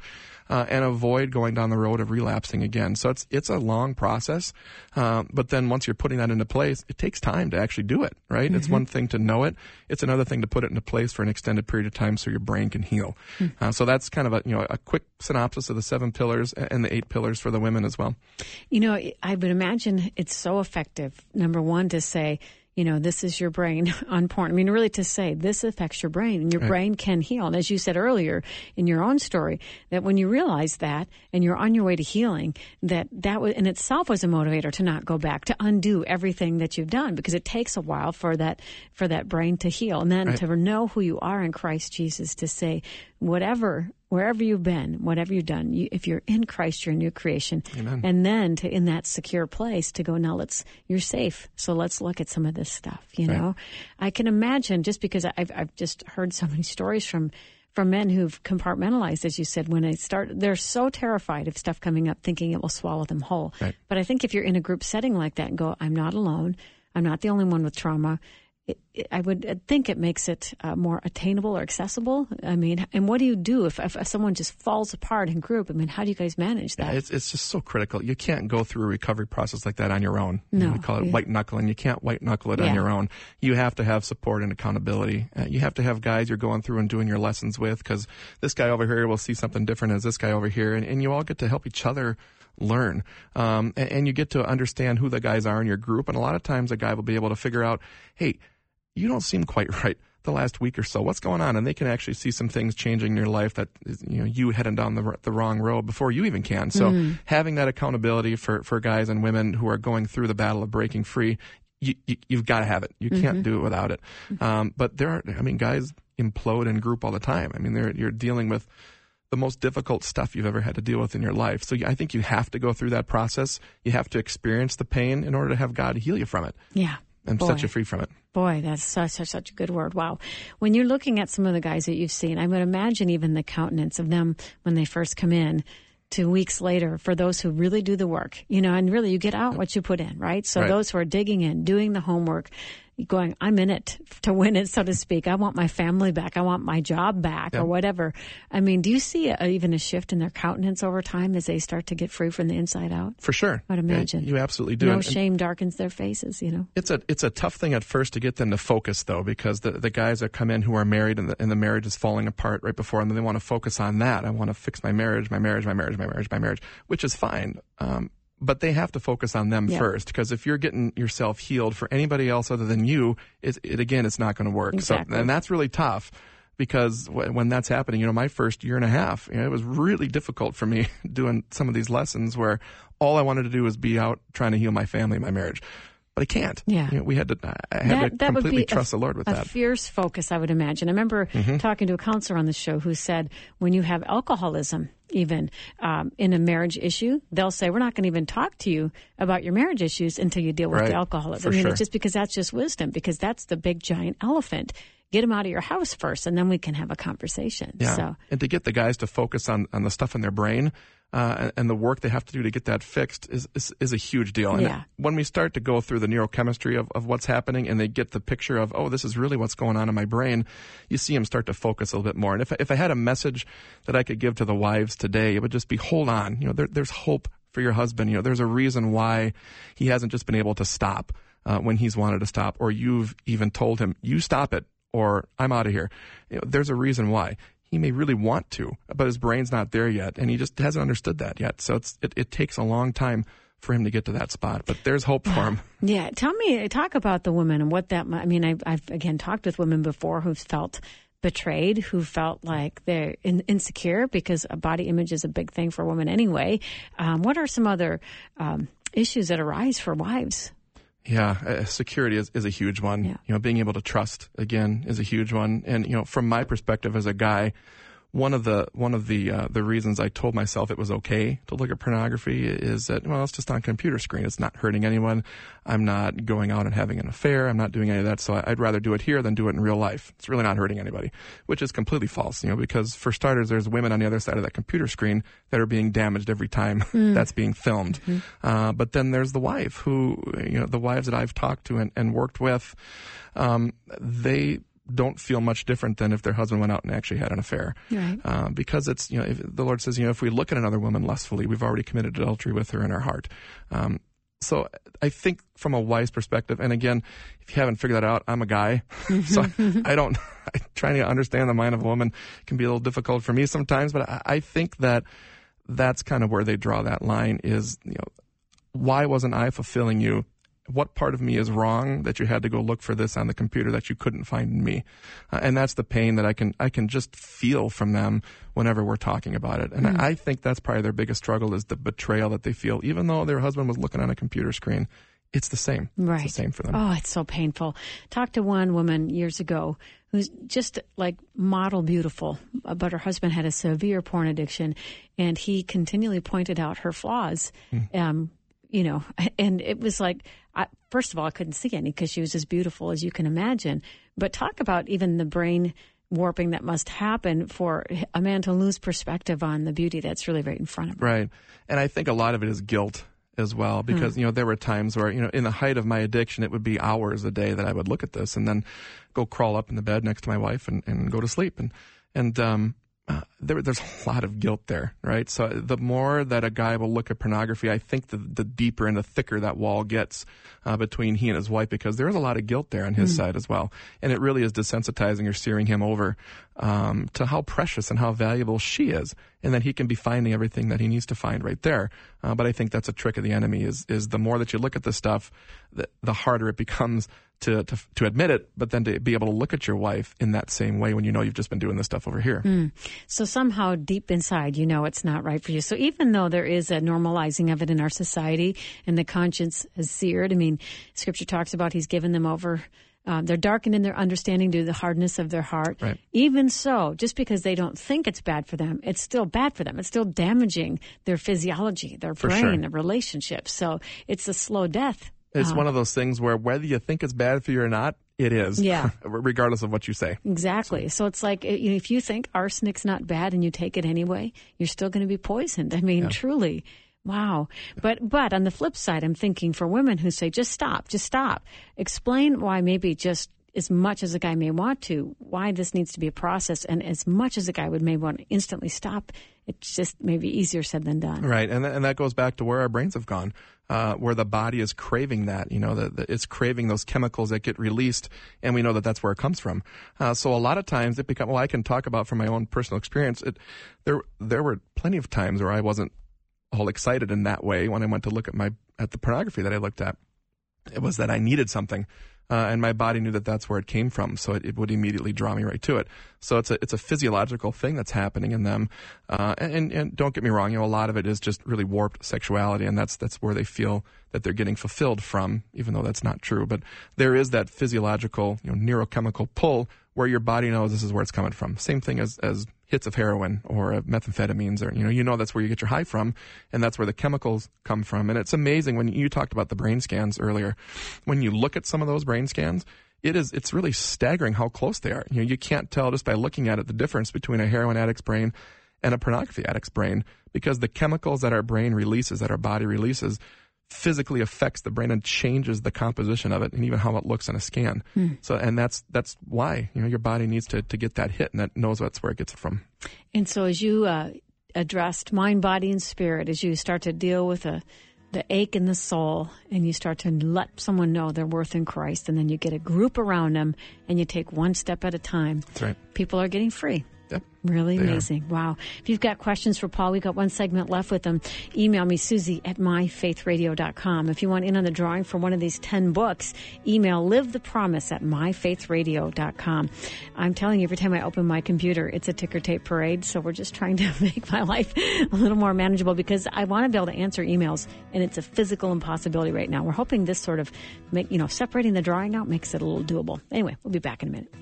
Speaker 2: Uh, and avoid going down the road of relapsing again. So it's it's a long process, um, but then once you're putting that into place, it takes time to actually do it. Right? It's one thing to know it; it's another thing to put it into place for an extended period of time so your brain can heal. Uh, so that's kind of a you know a quick synopsis of the seven pillars and the eight pillars for the women as well.
Speaker 1: You know, I would imagine it's so effective. Number one, to say, you know, this is your brain on porn. I mean, really to say this affects your brain and your brain can heal. And as you said earlier in your own story, that when you realize that and you're on your way to healing, that that was, in itself was a motivator to not go back, to undo everything that you've done because it takes a while for that, for that brain to heal. And then to know who you are in Christ Jesus to say, whatever, wherever you've been, whatever you've done, you, if you're in Christ, you're a new creation.
Speaker 2: Amen.
Speaker 1: And then to in that secure place to go, now let's you're safe. So let's look at some of this stuff. You
Speaker 2: Right.
Speaker 1: know, I can imagine just because I've I've just heard so many stories from from men who've compartmentalized, as you said, when they start, they're so terrified of stuff coming up, thinking it will swallow them whole.
Speaker 2: Right.
Speaker 1: But I think if you're in a group setting like that and go, I'm not alone, I'm not the only one with trauma. It, it, I would think it makes it uh, more attainable or accessible. I mean, and what do you do if, if someone just falls apart in group? I mean, how do you guys manage that?
Speaker 2: It's it's just so critical. You can't go through a recovery process like that on your own. You know,
Speaker 1: No.
Speaker 2: we call it
Speaker 1: Yeah.
Speaker 2: white knuckling. You can't white knuckle it on your own. You have to have support and accountability. Uh, you have to have guys you're going through and doing your lessons with because this guy over here will see something different as this guy over here, and, and you all get to help each other learn. Um, and, and you get to understand who the guys are in your group. And a lot of times a guy will be able to figure out, hey, you don't seem quite right. the last week or so. What's going on? And they can actually see some things changing in your life that you know you heading down the the wrong road before you even can. So
Speaker 1: Mm-hmm.
Speaker 2: having that accountability for for guys and women who are going through the battle of breaking free, you, you you've got to have it. You
Speaker 1: Mm-hmm.
Speaker 2: can't do it without it. Um, but there are, I mean, guys implode in group all the time. I mean, they're, you're dealing with the most difficult stuff you've ever had to deal with in your life. So I think you have to go through that process. You have to experience the pain in order to have God heal you from it
Speaker 1: Yeah.
Speaker 2: and
Speaker 1: Boy.
Speaker 2: set you free from it.
Speaker 1: Boy, that's such, such such a good word. Wow. When you're looking at some of the guys that you've seen, I would imagine even the countenance of them when they first come in to weeks later for those who really do the work, you know, and really you get out what you put in, right? So
Speaker 2: Right.
Speaker 1: those who are digging in, doing the homework, going, I'm in it to win it, so to speak. I want my family back. I want my job back
Speaker 2: Yeah.
Speaker 1: or whatever. I mean, do you see a, even a shift in their countenance over time as they start to get free from the inside out?
Speaker 2: For sure.
Speaker 1: I'd
Speaker 2: Yeah,
Speaker 1: imagine.
Speaker 2: you absolutely do.
Speaker 1: No
Speaker 2: And- and
Speaker 1: shame darkens their faces, you know?
Speaker 2: It's a it's a tough thing at first to get them to focus though, because the the guys that come in who are married and the, and the marriage is falling apart right before, and then they want to focus on that. I want to fix my marriage, my marriage, my marriage, my marriage, my marriage, which is fine. Um, but they have to focus on them
Speaker 1: Yeah.
Speaker 2: first, because if you're getting yourself healed for anybody else other than you, it, it again, it's not going to work.
Speaker 1: Exactly.
Speaker 2: So, and that's really tough. Because wh- when that's happening, you know, my first year and a half, you know, it was really difficult for me doing some of these lessons where all I wanted to do was be out trying to heal my family, my marriage but I can't.
Speaker 1: Yeah.
Speaker 2: You know, we had to. I had to completely trust
Speaker 1: a,
Speaker 2: the Lord with
Speaker 1: a
Speaker 2: that. Mm-hmm.
Speaker 1: fierce focus, I would imagine. I remember talking to a counselor on the show who said when you have alcoholism, even um, in a marriage issue, they'll say we're not going to even talk to you about your marriage issues until you deal with
Speaker 2: Right.
Speaker 1: the alcoholism.
Speaker 2: For
Speaker 1: I mean,
Speaker 2: sure.
Speaker 1: it's just because that's just wisdom, because that's the big giant elephant. Get them out of your house first, and then we can have a conversation.
Speaker 2: Yeah.
Speaker 1: So
Speaker 2: And to get the guys to focus on, on the stuff in their brain uh, and, and the work they have to do to get that fixed is, is, is a huge deal. And
Speaker 1: Yeah.
Speaker 2: when we start to go through the neurochemistry of, of what's happening and they get the picture of, oh, this is really what's going on in my brain, you see them start to focus a little bit more. And if, if I had a message that I could give to the wives today, it would just be hold on. You know, there, there's hope for your husband. You know, there's a reason why he hasn't just been able to stop uh, when he's wanted to stop, or you've even told him, you stop it, or I'm out of here. You know, there's a reason why. He may really want to, but his brain's not there yet, and he just hasn't understood that yet. So it's it, it takes a long time for him to get to that spot. But there's hope for him.
Speaker 1: Yeah, tell me, talk about the women and what that. I mean, I've, I've again talked with women before who've felt betrayed, who felt like they're in, insecure because a body image is a big thing for women anyway. Um, what are some other um, issues that arise for wives?
Speaker 2: Yeah, uh, security is, is a huge one.
Speaker 1: Yeah.
Speaker 2: You know, being able to trust again is a huge one. And you know, from my perspective as a guy, one of the one of the uh, the reasons I told myself it was okay to look at pornography is that well, it's just on computer screen. It's not hurting anyone. I'm not going out and having an affair. I'm not doing any of that. So I'd rather do it here than do it in real life. It's really not hurting anybody, which is completely false. You know, because for starters, there's women on the other side of that computer screen that are being damaged every time that's being filmed. Uh, but then there's the wife who, you know, the wives that I've talked to and, and worked with, um, they don't feel much different than if their husband went out and actually had an affair.
Speaker 1: Right.
Speaker 2: Uh, because it's, you know, if, the Lord says, you know, if we look at another woman lustfully, we've already committed adultery with her in our heart. Um, so I think from a wise perspective, and again, if you haven't figured that out, I'm a guy, so I don't. I, trying to understand the mind of a woman can be a little difficult for me sometimes. But I, I think that that's kind of where they draw that line. Is you know, why wasn't I fulfilling you? What part of me is wrong that you had to go look for this on the computer that you couldn't find in me? Uh, and that's the pain that I can I can just feel from them whenever we're talking about it. And I think that's probably their biggest struggle is the betrayal that they feel, even though their husband was looking on a computer screen. It's the same.
Speaker 1: Right.
Speaker 2: It's the same for them.
Speaker 1: Oh, it's so painful. Talked to one woman years ago who's just like model beautiful, but her husband had a severe porn addiction, and he continually pointed out her flaws. Um, you know, and it was like, I, first of all, I couldn't see any because she was as beautiful as you can imagine. But talk about even the brain warping that must happen for a man to lose perspective on the beauty that's really right in front of him.
Speaker 2: Right. And I think a lot of it is guilt as well because, you know, there were times where, you know, in the height of my addiction, it would be hours a day that I would look at this and then go crawl up in the bed next to my wife and, and go to sleep. And, and, um, uh, there, there's a lot of guilt there, right? So the more that a guy will look at pornography, I think the, the deeper and the thicker that wall gets uh, between he and his wife because there is a lot of guilt there on his side as well. And it really is desensitizing or steering him over um, to how precious and how valuable she is and that he can be finding everything that he needs to find right there. Uh, but I think that's a trick of the enemy is, is the more that you look at this stuff, the, the harder it becomes to, to to admit it, but then to be able to look at your wife in that same way when you know you've just been doing this stuff over here.
Speaker 1: Mm. So somehow deep inside, you know it's not right for you. So even though there is a normalizing of it in our society and the conscience is seared, I mean, Scripture talks about He's given them over. Uh, they're darkened in their understanding due to the hardness of their heart.
Speaker 2: Right.
Speaker 1: Even so, just because they don't think it's bad for them, it's still bad for them. It's still damaging their physiology, their brain,
Speaker 2: sure.
Speaker 1: their relationships. So it's a slow death.
Speaker 2: It's
Speaker 1: Uh,
Speaker 2: one of those things where whether you think it's bad for you or not, it is.
Speaker 1: Yeah.
Speaker 2: regardless of what you say.
Speaker 1: Exactly. So it's like you know, if you think arsenic's not bad and you take it anyway, you're still going to be poisoned. I mean, truly. Wow. But but on the flip side, I'm thinking for women who say just stop, just stop. Explain why maybe just as much as a guy may want to, why this needs to be a process and as much as a guy would maybe want to instantly stop, it's just maybe easier said than done.
Speaker 2: Right, and th- and that goes back to where our brains have gone, uh, where the body is craving that. You know, that that it's craving those chemicals that get released, and we know that that's where it comes from. Uh, so a lot of times it become. Well, I can talk about from my own personal experience. It, there there were plenty of times where I wasn't all excited in that way when I went to look at my at the pornography that I looked at. It was that I needed something. Uh, and my body knew that that's where it came from, so it, it would immediately draw me right to it. So it's a it's a physiological thing that's happening in them, uh, and and don't get me wrong, you know a lot of it is just really warped sexuality, and that's that's where they feel that they're getting fulfilled from, even though that's not true. But there is that physiological, you know, neurochemical pull where your body knows this is where it's coming from. Same thing as as hits of heroin or of methamphetamines or you know you know that's where you get your high from and that's where the chemicals come from. And it's amazing when you talked about the brain scans earlier. When you look at some of those brain scans it is it's really staggering how close they are. You know you can't tell just by looking at it the difference between a heroin addict's brain and a pornography addict's brain because the chemicals that our brain releases that our body releases physically affects the brain and changes the composition of it and even how it looks on a scan. So and that's that's why you know your body needs to to get that hit and that knows that's where it gets it from.
Speaker 1: And so, as you uh, addressed mind, body, and spirit, as you start to deal with a, the ache in the soul, and you start to let someone know their worth in Christ, and then you get a group around them, and you take one step at a time,
Speaker 2: That's right.
Speaker 1: people are getting free.
Speaker 2: Yep.
Speaker 1: Really
Speaker 2: They are.
Speaker 1: amazing. Wow. If you've got questions for Paul, we've got one segment left with him. Email me, Susie at myfaithradio.com. If you want in on the drawing for one of these 10 books, email live the promise at myfaithradio.com. I'm telling you, every time I open my computer, it's a ticker tape parade. So we're just trying to make my life a little more manageable because I want to be able to answer emails and it's a physical impossibility right now. We're hoping this sort of make, you know, separating the drawing out makes it a little doable. Anyway, we'll be back in a minute.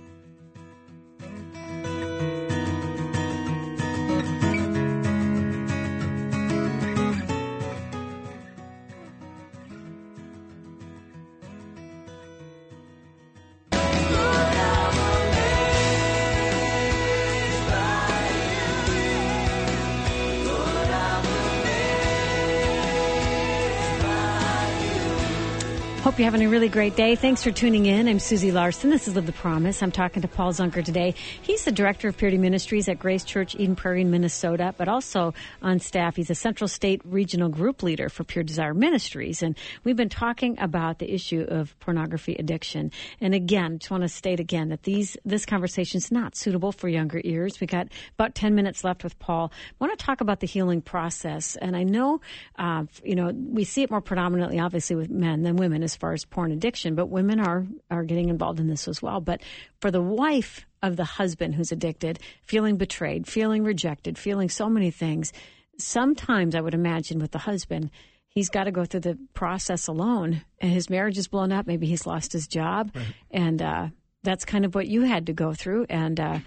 Speaker 1: You're having a really great day. Thanks for tuning in. I'm Susie Larson. This is Live the Promise. I'm talking to Paul Zunker today. He's the director of Purity Ministries at Grace Church Eden Prairie in Minnesota, but also on staff. He's a Central State Regional Group Leader for Pure Desire Ministries. And we've been talking about the issue of pornography addiction. And again, just want to state again that these this conversation is not suitable for younger ears. We got about 10 minutes left with Paul. I want to talk about the healing process. And I know, uh, you know, we see it more predominantly, obviously, with men than women as far as porn addiction, but women are, are getting involved in this as well. But for the wife of the husband who's addicted, feeling betrayed, feeling rejected, feeling so many things, sometimes I would imagine with the husband, he's got to go through the process alone and his marriage is blown up. Maybe he's lost his job. And uh, that's kind of what you had to go through. And uh,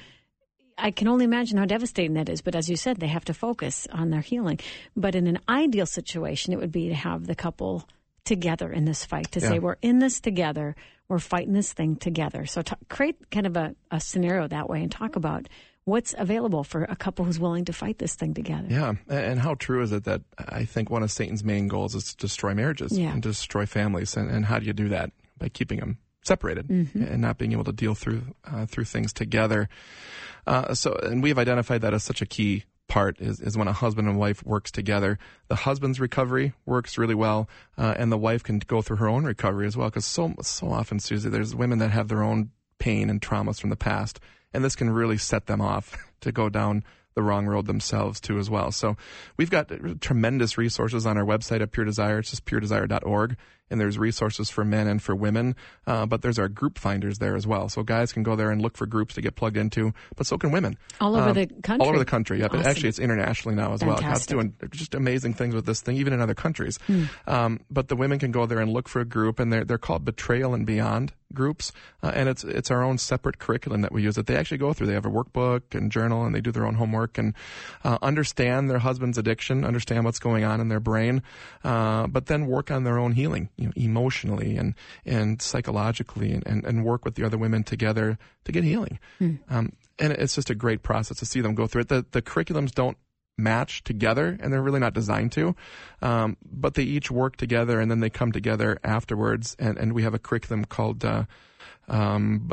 Speaker 1: I can only imagine how devastating that is. But as you said, they have to focus on their healing. But in an ideal situation, it would be to have the couple together in this fight to say, we're in this together, we're fighting this thing together. So t- create kind of a, a scenario that way and talk about what's available for a couple who's willing to fight this thing together.
Speaker 2: Yeah, and how true is it that I think one of Satan's main goals is to destroy marriages
Speaker 1: Yeah.
Speaker 2: and destroy families, and, and how do you do that by keeping them separated and not being able to deal through uh, through things together? Uh, so, and we've identified that as such a key part is, is when a husband and wife works together. The husband's recovery works really well, uh, and the wife can go through her own recovery as well. Because so so often, Susie, there's women that have their own pain and traumas from the past, and this can really set them off to go down the wrong road themselves too as well. So we've got tremendous resources on our website at Pure Desire. It's just puredesire.org. and there's resources for men and for women. Uh, but there's our group finders there as well. So guys can go there and look for groups to get plugged into, but so can women.
Speaker 1: All over
Speaker 2: Um,
Speaker 1: the country.
Speaker 2: All over the country. Yep.
Speaker 1: Awesome.
Speaker 2: Actually, it's internationally now as well. God's doing just amazing things with this thing, even in other countries. Um, but the women can go there and look for a group, and they're they're called Betrayal and Beyond groups, uh, and it's it's our own separate curriculum that we use that they actually go through. They have a workbook and journal, and they do their own homework and uh, understand their husband's addiction, understand what's going on in their brain, uh, but then work on their own healing, you know, emotionally and and psychologically, and, and, and work with the other women together to get healing. Um, and it's just a great process to see them go through it. The the curriculums don't match together and they're really not designed to um, but they each work together and then they come together afterwards and, and we have a curriculum called uh, um,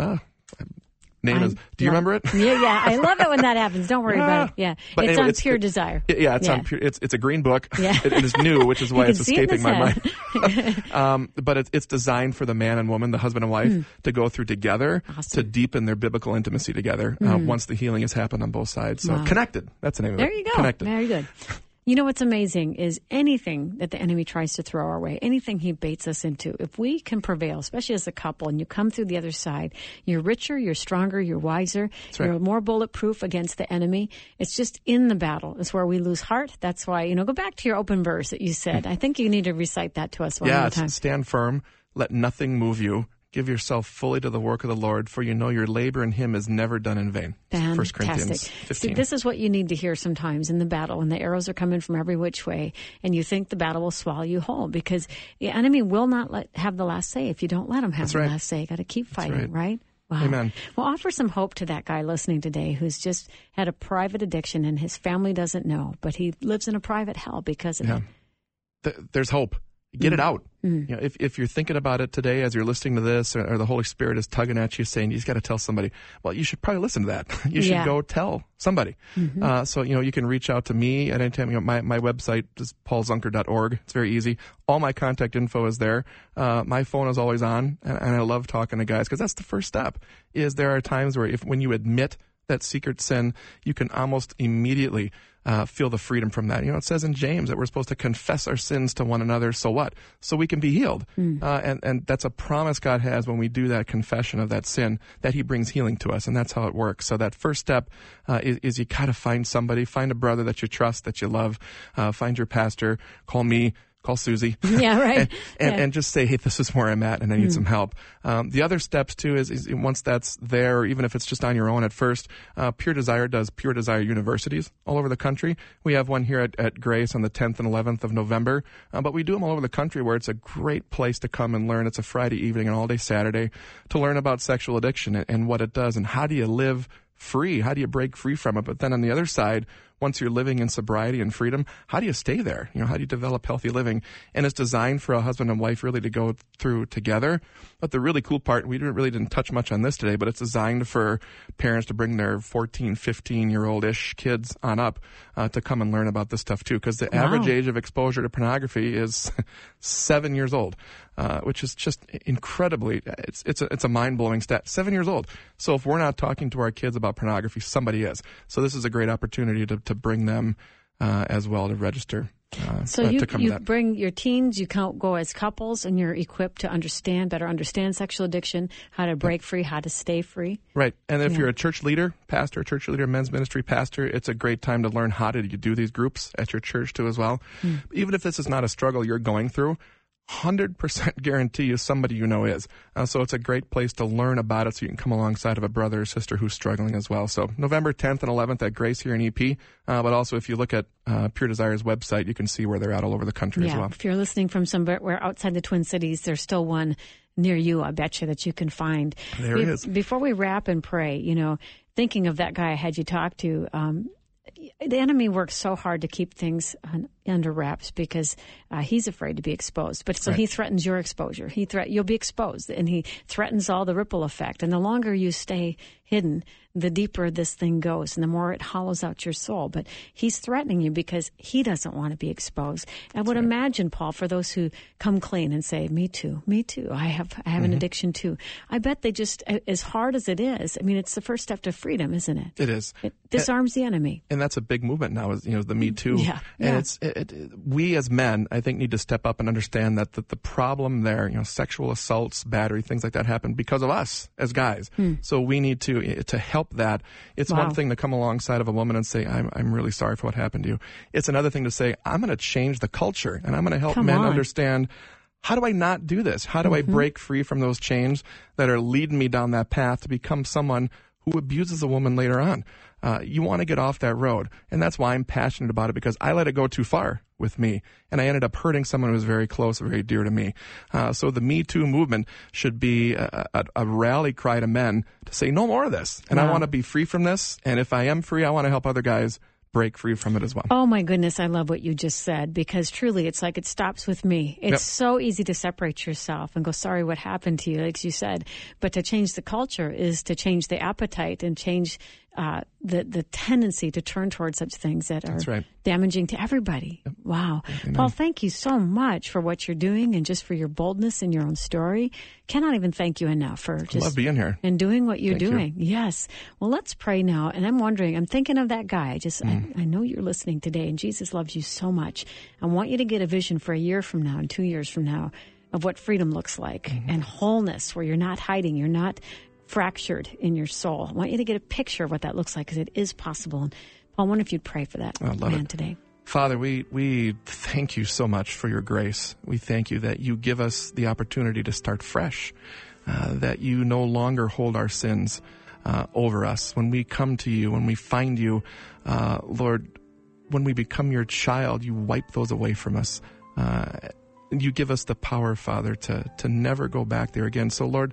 Speaker 2: name is do you
Speaker 1: yeah.
Speaker 2: remember it
Speaker 1: yeah, yeah. I love it when that happens. Don't worry about it. Yeah.
Speaker 2: But
Speaker 1: it's
Speaker 2: anyway,
Speaker 1: on
Speaker 2: it's-
Speaker 1: pure
Speaker 2: it-
Speaker 1: desire.
Speaker 2: yeah it's
Speaker 1: Yeah.
Speaker 2: on pure, it's it's a green book
Speaker 1: Yeah.
Speaker 2: it, it is new which is why it's
Speaker 1: it
Speaker 2: escaping my mind um, but it's, it's designed for the man and woman the husband and wife to go through together.
Speaker 1: Awesome.
Speaker 2: To deepen their biblical intimacy together uh, once the healing has happened on both sides so
Speaker 1: Wow.
Speaker 2: connected that's the name of it
Speaker 1: There you go.
Speaker 2: connected
Speaker 1: Very good. You know what's amazing is anything that the enemy tries to throw our way, anything he baits us into, if we can prevail, especially as a couple, and you come through the other side, you're richer, you're stronger, you're wiser,
Speaker 2: right.
Speaker 1: you're more bulletproof against the enemy. It's just in the battle It's where we lose heart. That's why, you know, go back to your open verse that you said. Mm. I think you need to recite that to us one
Speaker 2: yeah,
Speaker 1: more time.
Speaker 2: stand firm. Let nothing move you. Give yourself fully to the work of the Lord, for you know your labor in Him is never done in vain. First Corinthians 15.
Speaker 1: See, this is what you need to hear sometimes in the battle when the arrows are coming from every which way and you think the battle will swallow you whole because the enemy will not let have the last say if you don't let him have
Speaker 2: That's
Speaker 1: the
Speaker 2: right.
Speaker 1: last say. Got to keep fighting,
Speaker 2: right.
Speaker 1: right? Wow.
Speaker 2: Amen.
Speaker 1: Well, offer some hope to that guy listening today who's just had a private addiction and his family doesn't know, but he lives in a private hell because of
Speaker 2: Yeah.
Speaker 1: it.
Speaker 2: Th- there's hope. Get it
Speaker 1: Mm.
Speaker 2: out. You know, if, if you're thinking about it today as you're listening to this, or, or the Holy Spirit is tugging at you saying, you just got to tell somebody, well, you should probably listen to that. you should
Speaker 1: Yeah. Mm-hmm.
Speaker 2: go tell somebody. Uh, so, you know, you can reach out to me at any time. You know, my, my website is paulzunker.org. It's very easy. All my contact info is there. Uh, my phone is always on, and, and I love talking to guys because that's the first step. Is there are times where if when you admit that secret sin, you can almost immediately uh, feel the freedom from that. You know, it says in James that we're supposed to confess our sins to one another. So what? So we can be healed. Uh, and, and that's a promise God has when we do that confession of that sin, that He brings healing to us. And that's how it works. So that first step uh, is, is you got to find somebody, find a brother that you trust, that you love, uh, find your pastor, call me. Call Susie.
Speaker 1: Yeah, right.
Speaker 2: and, and,
Speaker 1: Yeah.
Speaker 2: And just say, hey, this is where I'm at and I need some help. Um, the other steps too is, is once that's there, or even if it's just on your own at first, uh, Pure Desire does Pure Desire universities all over the country. We have one here at, at Grace on the 10th and 11th of November, uh, but we do them all over the country where it's a great place to come and learn. It's a Friday evening and all day Saturday to learn about sexual addiction and, and what it does and how do you live free? How do you break free from it? But then on the other side, once you're living in sobriety and freedom, how do you stay there? You know, how do you develop healthy living? And it's designed for a husband and wife really to go through together. But the really cool part, we didn't, really didn't touch much on this today, but it's designed for parents to bring their 14, 15 year old ish kids on up uh, to come and learn about this stuff too. Because the
Speaker 1: Wow.
Speaker 2: average age of exposure to pornography is seven years old, uh, which is just incredibly, it's, it's a, it's a mind blowing stat. Seven years old. So if we're not talking to our kids about pornography, somebody is. So this is a great opportunity to, to bring them uh, as well to register. Uh,
Speaker 1: So you
Speaker 2: to come to
Speaker 1: you bring your teens, you can't go as couples, and you're equipped to understand better understand sexual addiction, how to break free, how to stay free.
Speaker 2: Right. And if
Speaker 1: Yeah.
Speaker 2: you're a church leader, pastor, church leader, men's ministry pastor, it's a great time to learn how to do these groups at your church too as well.
Speaker 1: Hmm.
Speaker 2: Even if this is not a struggle you're going through, 100% guarantee you somebody you know is. Uh, so it's a great place to learn about it so you can come alongside of a brother or sister who's struggling as well. So November 10th and 11th at Grace here in EP. Uh, but also if you look at uh, Pure Desire's website, you can see where they're at all over the country as well.
Speaker 1: if you're listening from somewhere outside the Twin Cities, there's still one near you. I bet you that you can find.
Speaker 2: There it is.
Speaker 1: Before we wrap and pray, you know, thinking of that guy I had you talk to. Um, the enemy works so hard to keep things un, under wraps because uh, he's afraid to be exposed. But so
Speaker 2: Right.
Speaker 1: he threatens your exposure. He threat you'll be exposed, and he threatens all the ripple effect. And the longer you stay hidden, the deeper this thing goes, and the more it hollows out your soul. But he's threatening you because he doesn't want to be exposed. I would imagine, Paul, for those who come clean and say, "Me too, me too. I have, I have
Speaker 2: Mm-hmm.
Speaker 1: an addiction too." I bet they just, as hard as it is. I mean, it's the first step to freedom, isn't it?
Speaker 2: It is.
Speaker 1: It disarms the enemy.
Speaker 2: and that's a big movement now is you know the me too
Speaker 1: Yeah,
Speaker 2: and
Speaker 1: yeah.
Speaker 2: it's it, it, we as men, I think, need to step up and understand that the, the problem there, you know, sexual assaults, battery, things like that happen because of us as guys. So we need to to help that. It's.
Speaker 1: Wow.
Speaker 2: one thing to come alongside of a woman and say, "I'm I'm really sorry for what happened to you." It's another thing to say, "I'm going to change the culture and I'm going to help
Speaker 1: Come
Speaker 2: men
Speaker 1: on.
Speaker 2: understand." How do I not do this? How do I
Speaker 1: Mm-hmm.
Speaker 2: break free from those chains that are leading me down that path to become someone who abuses a woman later on? Uh, you want to get off that road. And that's why I'm passionate about it because I let it go too far with me. And I ended up hurting someone who was very close, very dear to me. Uh, so the Me Too movement should be a, a, a rally cry to men to say, no more of this. And I want to be free from this. And if I am free, I want to help other guys break free from it as well.
Speaker 1: Oh my goodness, I love what you just said because truly it's like it stops with me. It's
Speaker 2: Yep.
Speaker 1: so easy to separate yourself and go, sorry, what happened to you, like you said. But to change the culture is to change the appetite and change uh, the, the tendency to turn towards such things that are
Speaker 2: right.
Speaker 1: damaging to everybody. Wow. Paul, thank you so much for what you're doing and just for your boldness in your own story. Cannot even thank you enough for just
Speaker 2: love being here.
Speaker 1: and doing what you're
Speaker 2: Thank you.
Speaker 1: doing. Yes. Well, let's pray now. And I'm wondering, I'm thinking of that guy. I just,
Speaker 2: Mm.
Speaker 1: I, I know you're listening today, and Jesus loves you so much. I want you to get a vision for a year from now and two years from now of what freedom looks like
Speaker 2: Mm-hmm.
Speaker 1: and wholeness, where you're not hiding, you're not fractured in your soul. I want you to get a picture of what that looks like because it is possible. And Paul, I wonder if you'd pray for that
Speaker 2: I
Speaker 1: man
Speaker 2: it.
Speaker 1: today.
Speaker 2: Father, we, we thank you so much for your grace. We thank you that you give us the opportunity to start fresh, uh, that you no longer hold our sins uh, over us. When we come to you, when we find you, uh, Lord, when we become your child, you wipe those away from us. You give us the power, Father, to, to never go back there again. So, Lord,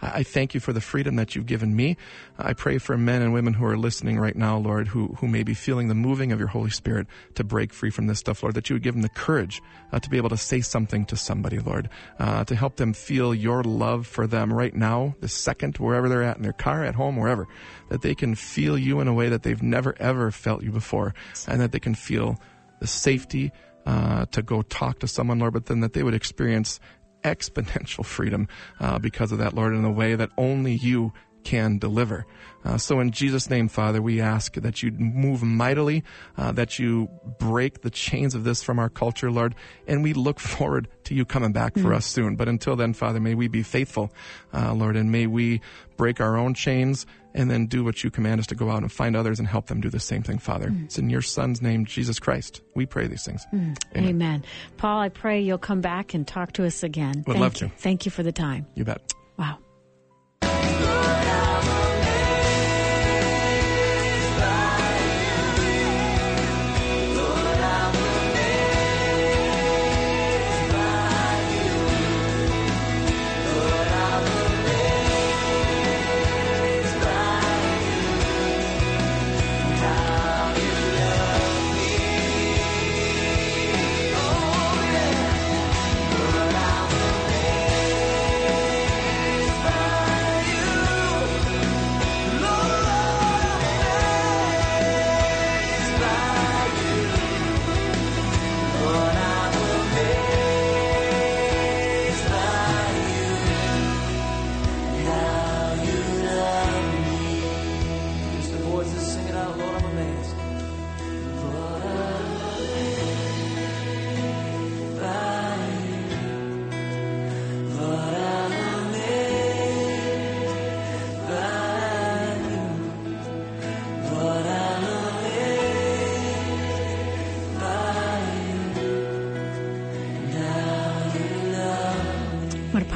Speaker 2: I I thank you for the freedom that you've given me. I pray for men and women who are listening right now, Lord, who, who may be feeling the moving of your Holy Spirit to break free from this stuff, Lord, that you would give them the courage uh, to be able to say something to somebody, Lord, uh, to help them feel your love for them right now, the second, wherever they're at, in their car, at home, wherever, that they can feel you in a way that they've never, ever felt you before, and that they can feel the safety, uh, to go talk to someone, Lord, but then that they would experience exponential freedom uh, because of that, Lord, in a way that only you can deliver. Uh, so in Jesus' name, Father, we ask that you move mightily, uh, that you break the chains of this from our culture, Lord, and we look forward to you coming back for us soon. But until then, Father, may we be faithful, uh, Lord, and may we break our own chains and then do what you command us to go out and find others and help them do the same thing, Father. It's in your Son's name, Jesus Christ. We pray these things.
Speaker 1: Amen. Paul, I pray you'll come back and talk to us again.
Speaker 2: Would
Speaker 1: Thank
Speaker 2: love
Speaker 1: you.
Speaker 2: to.
Speaker 1: Thank you for the time.
Speaker 2: You bet.
Speaker 1: Wow.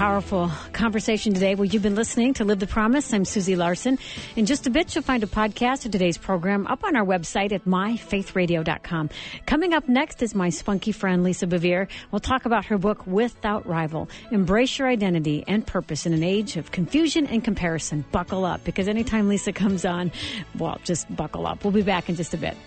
Speaker 1: Powerful conversation today. Well, you've been listening to Live the Promise. I'm Susie Larson. In just a bit, you'll find a podcast of today's program up on our website at myfaithradio.com. Coming up next is my spunky friend, Lisa Bevere. We'll talk about her book, Without Rival Embrace Your Identity and Purpose in an Age of Confusion and Comparison. Buckle up because anytime Lisa comes on, well, just buckle up. We'll be back in just a bit.